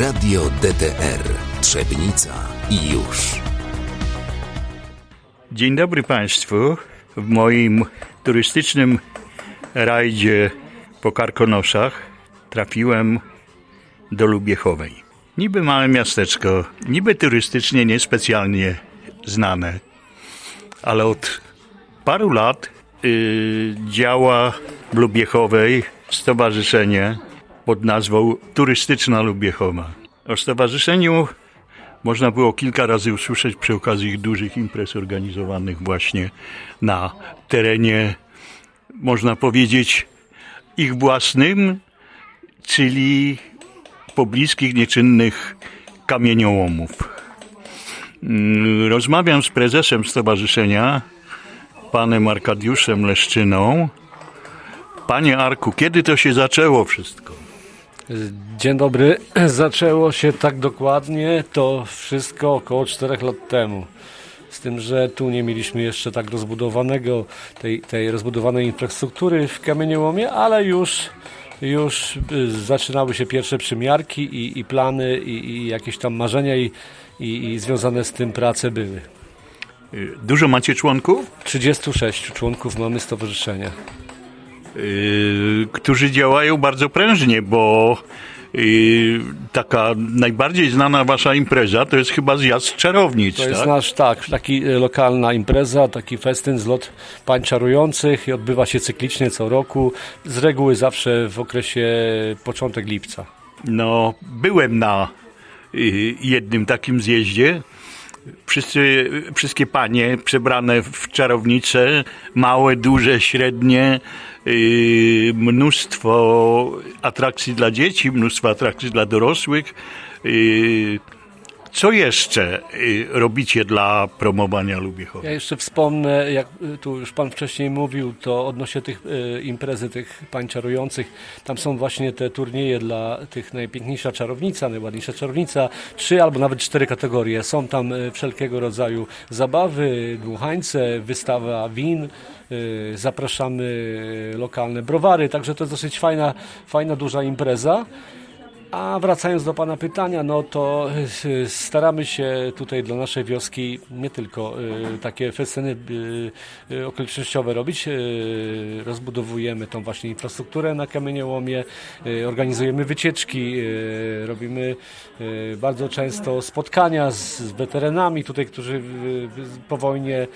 Radio DTR Trzebnica i już. Dzień dobry Państwu. W moim turystycznym rajdzie po Karkonoszach trafiłem do Lubiechowej. Niby małe miasteczko, niby turystycznie niespecjalnie znane, ale od paru lat yy, działa w Lubiechowej stowarzyszenie pod nazwą Turystyczna Lubiechowa. O stowarzyszeniu można było kilka razy usłyszeć przy okazji dużych imprez organizowanych właśnie na terenie, można powiedzieć, ich własnym, czyli pobliskich, nieczynnych kamieniołomów. Rozmawiam z prezesem stowarzyszenia, panem Arkadiuszem Leszczyną. Panie Arku, kiedy to się zaczęło wszystko? Dzień dobry. Zaczęło się tak dokładnie to wszystko około 4 lat temu. Z tym, że tu nie mieliśmy jeszcze tak rozbudowanego, tej, tej rozbudowanej infrastruktury w kamieniołomie, ale już, już y, zaczynały się pierwsze przymiarki i, i plany i, i jakieś tam marzenia i, i, związane z tym prace były. Y, Dużo macie członków? 36 członków mamy stowarzyszenia. Yy, którzy działają bardzo prężnie, bo yy, taka najbardziej znana wasza impreza to jest chyba zjazd czarownic, To jest tak? nasz, tak, taki e, lokalna impreza, taki festyn, zlot pań czarujących i odbywa się cyklicznie co roku, z reguły zawsze w okresie początek lipca. No, byłem na jednym takim zjeździe. Wszyscy, wszystkie panie przebrane w czarownice, małe, duże, średnie, yy, mnóstwo atrakcji dla dzieci, mnóstwo atrakcji dla dorosłych. Yy, co jeszcze yy, robicie dla promowania Lubiechowa? Ja jeszcze wspomnę, jak y, tu już Pan wcześniej mówił, to odnośnie tych y, imprezy, tych pań czarujących, tam są właśnie te turnieje dla tych najpiękniejsza czarownica, najładniejsza czarownica, trzy albo nawet cztery kategorie. Są tam y, wszelkiego rodzaju zabawy, dmuchańce, wystawa win, y, zapraszamy y, lokalne browary, także to jest dosyć fajna, fajna duża impreza. A wracając do Pana pytania, no to y, staramy się tutaj dla naszej wioski nie tylko y, takie festyny y, y, okolicznościowe robić, y, rozbudowujemy tą właśnie infrastrukturę na kamieniołomie, y, organizujemy wycieczki, y, robimy y, bardzo często spotkania z, weteranami tutaj, którzy y, y, po wojnie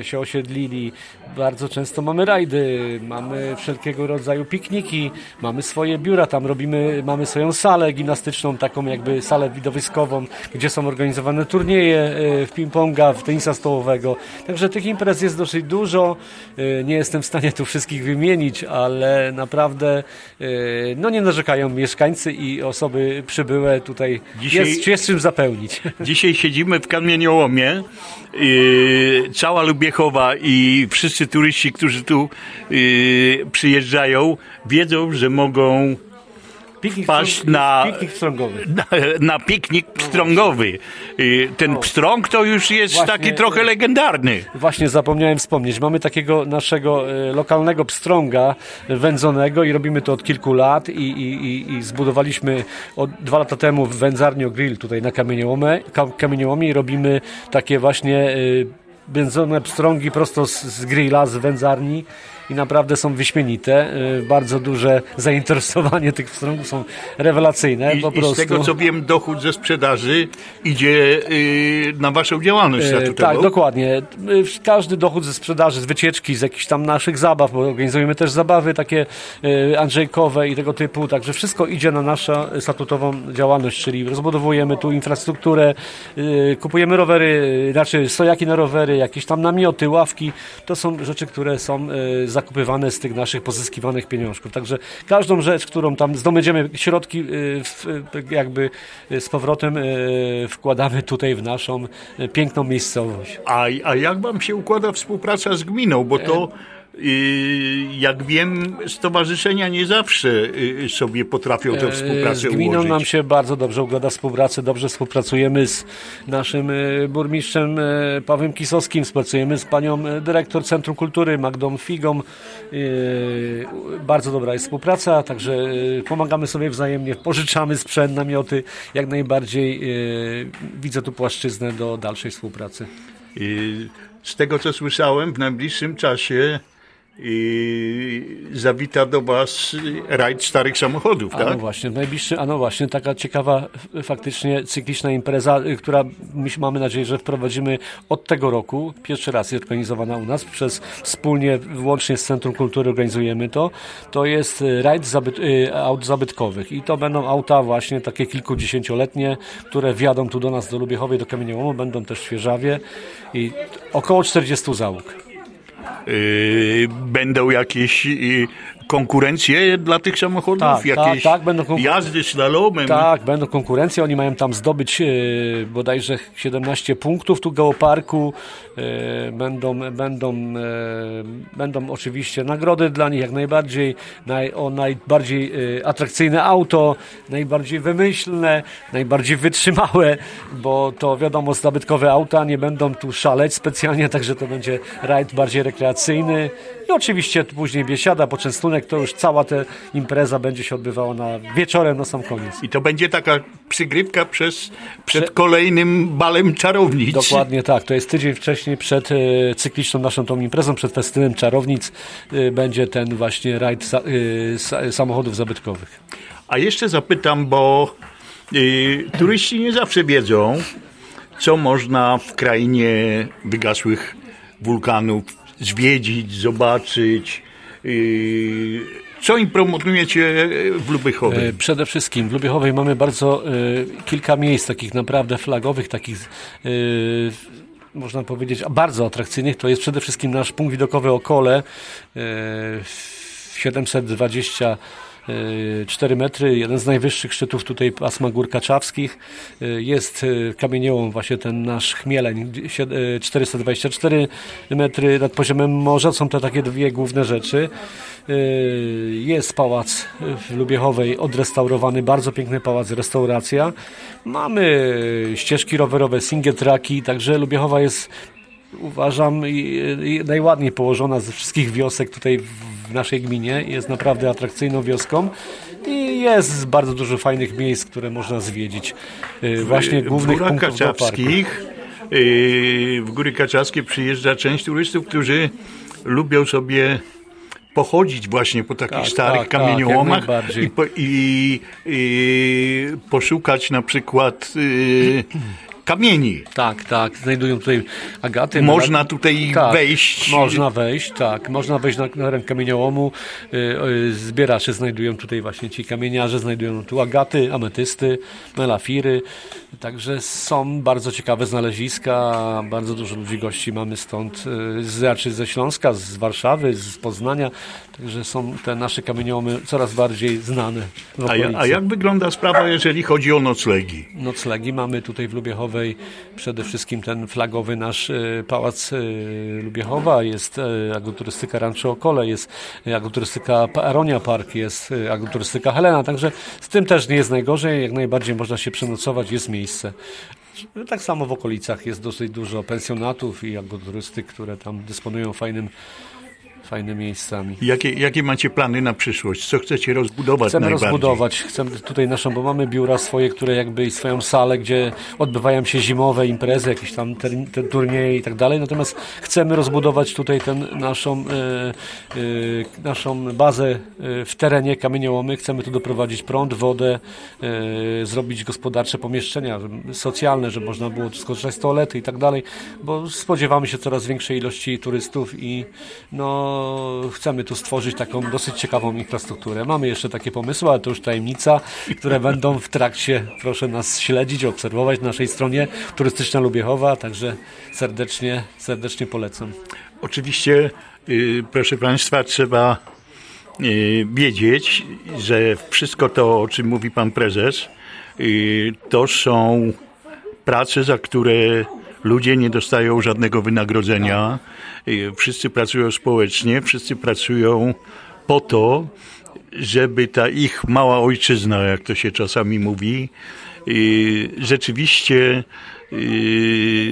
y, się osiedlili. Bardzo często mamy rajdy, mamy wszelkiego rodzaju pikniki, mamy swoje biura, tam robimy, mamy swoją salę gimnastyczną, taką jakby salę widowiskową, gdzie są organizowane turnieje e, w ping-ponga, w tenisa stołowego. Także tych imprez jest dosyć dużo. E, Nie jestem w stanie tu wszystkich wymienić, ale naprawdę e, no nie narzekają mieszkańcy i osoby przybyłe tutaj. Dzisiaj- Jest, jest czym zapełnić. Dzisiaj siedzimy w kamieniołomie. Cała Lubiechowa i wszyscy turyści, którzy tu yy, przyjeżdżają, wiedzą, że mogą Piknik, Paść na- piknik strągowy. na, na piknik pstrągowy. Ten pstrąg to już jest Właśnie, taki trochę yy, legendarny. Właśnie zapomniałem wspomnieć. Mamy takiego naszego e, lokalnego pstrąga e, wędzonego i robimy to od kilku lat i, i, i, i zbudowaliśmy od dwa lata temu w wędzarni Grill tutaj na kamieniołomie, ka, kamieniołomie i robimy takie właśnie e, wędzone pstrągi prosto z, z grilla, z wędzarni i naprawdę są wyśmienite. E, Bardzo duże zainteresowanie tych pstrągów są rewelacyjne I, po I prostu. z tego co wiem, dochód ze sprzedaży idzie yy, na waszą działalność statutową. Tak, dokładnie. Każdy dochód ze sprzedaży, z wycieczki, z jakichś tam naszych zabaw, bo organizujemy też zabawy takie andrzejkowe i tego typu, także wszystko idzie na naszą statutową działalność, czyli rozbudowujemy tu infrastrukturę, kupujemy rowery, znaczy stojaki na rowery, jakieś tam namioty, ławki. To są rzeczy, które są zakupywane z tych naszych pozyskiwanych pieniążków. Także każdą rzecz, którą tam zdobędziemy, środki e, w, e, jakby e, z powrotem e, wkładamy tutaj w naszą e, piękną miejscowość. A, a jak wam się układa współpraca z gminą? Bo to y, jak wiem, stowarzyszenia nie zawsze y, sobie potrafią tę E, współpracę Z gminą ułożyć. nam się bardzo dobrze układa współpracę, dobrze współpracujemy z naszym e, burmistrzem e, Pawłem Kisowskim, współpracujemy z panią dyrektor Centrum Kultury Magdą Figą. Bardzo dobra jest współpraca, także pomagamy sobie wzajemnie, pożyczamy sprzęt, namioty. Jak najbardziej widzę tu płaszczyznę do dalszej współpracy. Y, Z tego, co słyszałem, w najbliższym czasie y, zawita do Was rajd starych samochodów, A no tak? właśnie, najbliższy, a no właśnie, taka ciekawa faktycznie cykliczna impreza, która my mamy nadzieję, że wprowadzimy od tego roku. Pierwszy raz jest organizowana u nas, przez wspólnie, wyłącznie z Centrum Kultury organizujemy to. To jest y, rajd zabyt, y, aut zabytkowych i to będą auta właśnie takie kilkudziesięcioletnie, które wjadą tu do nas do Lubiechowej, do Kamieniołomu, będą też w Świeżawie i około 40 załóg. Y, Będą jakieś konkurencje dla tych samochodów? Tak, jakieś tak, tak, będą jazdy slalomem? Tak, będą konkurencje. Oni mają tam zdobyć e, bodajże 17 punktów tu geoparku. E, będą, będą, e, będą oczywiście nagrody dla nich jak najbardziej. Naj, o najbardziej atrakcyjne auto, najbardziej wymyślne, najbardziej wytrzymałe, bo to wiadomo, zabytkowe auta nie będą tu szaleć specjalnie, także to będzie rajd bardziej rekreacyjny. I oczywiście później biesiada, poczęstunek, to już cała ta impreza będzie się odbywała na wieczorem na sam koniec. I to będzie taka przygrywka przez, przed Prze- kolejnym balem czarownic. Dokładnie tak, to jest tydzień wcześniej przed e, cykliczną naszą tą imprezą, przed festynem czarownic e, będzie ten właśnie rajd sa, e, sa, samochodów zabytkowych. A jeszcze zapytam, bo turyści nie zawsze wiedzą, co można w krainie wygasłych wulkanów zwiedzić, zobaczyć. Y, co im promotujecie w Lubyszowie? E, Przede wszystkim w Lubiechowej mamy bardzo e, kilka miejsc takich naprawdę flagowych, takich e, można powiedzieć bardzo atrakcyjnych. To jest przede wszystkim nasz punkt widokowy Okole e, 720 4 metry, jeden z najwyższych szczytów tutaj pasma gór kaczawskich. E, Jest e, kamieniołom właśnie ten nasz chmieleń, sie- e, 424 metry nad poziomem morza. Są to takie dwie główne rzeczy. E, Jest pałac w Lubiechowej odrestaurowany, bardzo piękny pałac, restauracja. Mamy ścieżki rowerowe, single tracki, także Lubiechowa jest uważam najładniej położona ze wszystkich wiosek tutaj w- naszej gminie. Jest naprawdę atrakcyjną wioską i jest bardzo dużo fajnych miejsc, które można zwiedzić. Y, Właśnie głównych punktów. Kaczawskich, y, w Góry Kaczawskie przyjeżdża część turystów, którzy lubią sobie pochodzić właśnie po takich Tak, starych tak, tak, kamieniołomach najbardziej. i, po, i, i poszukać na przykład y, kamieni. Tak, tak, znajdują tutaj agaty. Można tutaj wejść. Można wejść, tak. Można wejść na teren kamieniołomu. Y, y, Zbieracze znajdują tutaj właśnie ci kamieniarze, znajdują tu agaty, ametysty, melafiry. Także są bardzo ciekawe znaleziska. Bardzo dużo ludzi gości mamy stąd, y, z, znaczy ze Śląska, z Warszawy, z Poznania. Także są te nasze kamieniołomy coraz bardziej znane A, ja- a jak wygląda sprawa, jeżeli chodzi o noclegi? noclegi. Mamy tutaj w Przede wszystkim ten flagowy nasz e, pałac e, Lubiechowa, jest e, agroturystyka Rancho Okole, jest agroturystyka Aronia Park, jest agroturystyka Helena, także z tym też nie jest najgorzej, jak najbardziej można się przenocować, jest miejsce. Tak samo w okolicach jest dosyć dużo pensjonatów i agroturystyk, które tam dysponują fajnym, fajnymi miejscami. Jakie, jakie macie plany na przyszłość? Co chcecie rozbudować Chcemy rozbudować, chcemy tutaj naszą, bo mamy biura swoje, które jakby i swoją salę, gdzie odbywają się zimowe imprezy, jakieś tam ter, te turnieje i tak dalej. Natomiast chcemy rozbudować tutaj ten naszą, e, e, naszą bazę e, w terenie kamieniołomy. Chcemy tu doprowadzić prąd, wodę, zrobić gospodarcze pomieszczenia socjalne, żeby można było skorzystać z toalety i tak dalej, bo spodziewamy się coraz większej ilości turystów i no, chcemy tu stworzyć taką dosyć ciekawą infrastrukturę. Mamy jeszcze takie pomysły, ale to już tajemnica, które będą w trakcie. Proszę nas śledzić, obserwować na naszej stronie Turystyczna Lubiechowa, także serdecznie, serdecznie polecam. Oczywiście, y, proszę Państwa, trzeba y, wiedzieć, że wszystko to, o czym mówi Pan Prezes, y, to są prace, za które ludzie nie dostają żadnego wynagrodzenia, wszyscy pracują społecznie, wszyscy pracują po to, żeby ta ich mała ojczyzna, jak to się czasami mówi, rzeczywiście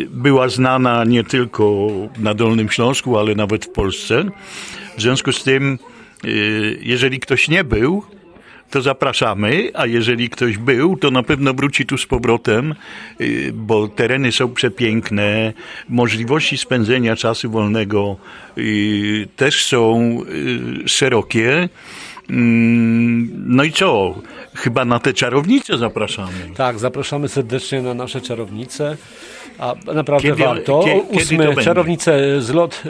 była znana nie tylko na Dolnym Śląsku, ale nawet w Polsce. W związku z tym, jeżeli ktoś nie był, to zapraszamy, a jeżeli ktoś był, to na pewno wróci tu z powrotem, y, bo tereny są przepiękne, możliwości spędzenia czasu wolnego y, też są y, szerokie. Mm, No i co? Chyba na te czarownice zapraszamy. Tak, zapraszamy serdecznie na nasze czarownice. A naprawdę Kiedy- warto. kie- kiedy Ósme będzie? czarownice, zlot,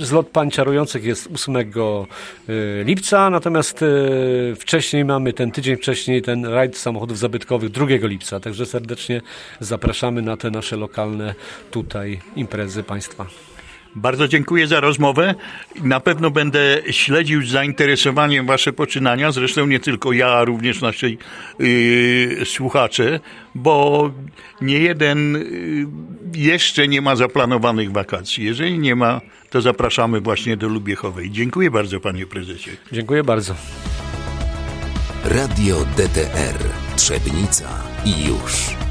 y, zlot pań czarujących jest 8 y, lipca, natomiast y, wcześniej mamy ten tydzień wcześniej ten rajd samochodów zabytkowych 2 lipca. Także serdecznie zapraszamy na te nasze lokalne tutaj imprezy państwa. Bardzo dziękuję za rozmowę. Na pewno będę śledził z zainteresowaniem Wasze poczynania, zresztą nie tylko ja, a również nasi yy, słuchacze, bo nie jeden yy, jeszcze nie ma zaplanowanych wakacji. Jeżeli nie ma, to zapraszamy właśnie do Lubiechowej. Dziękuję bardzo, panie prezesie. Dziękuję bardzo. Radio DTR Trzebnica i już.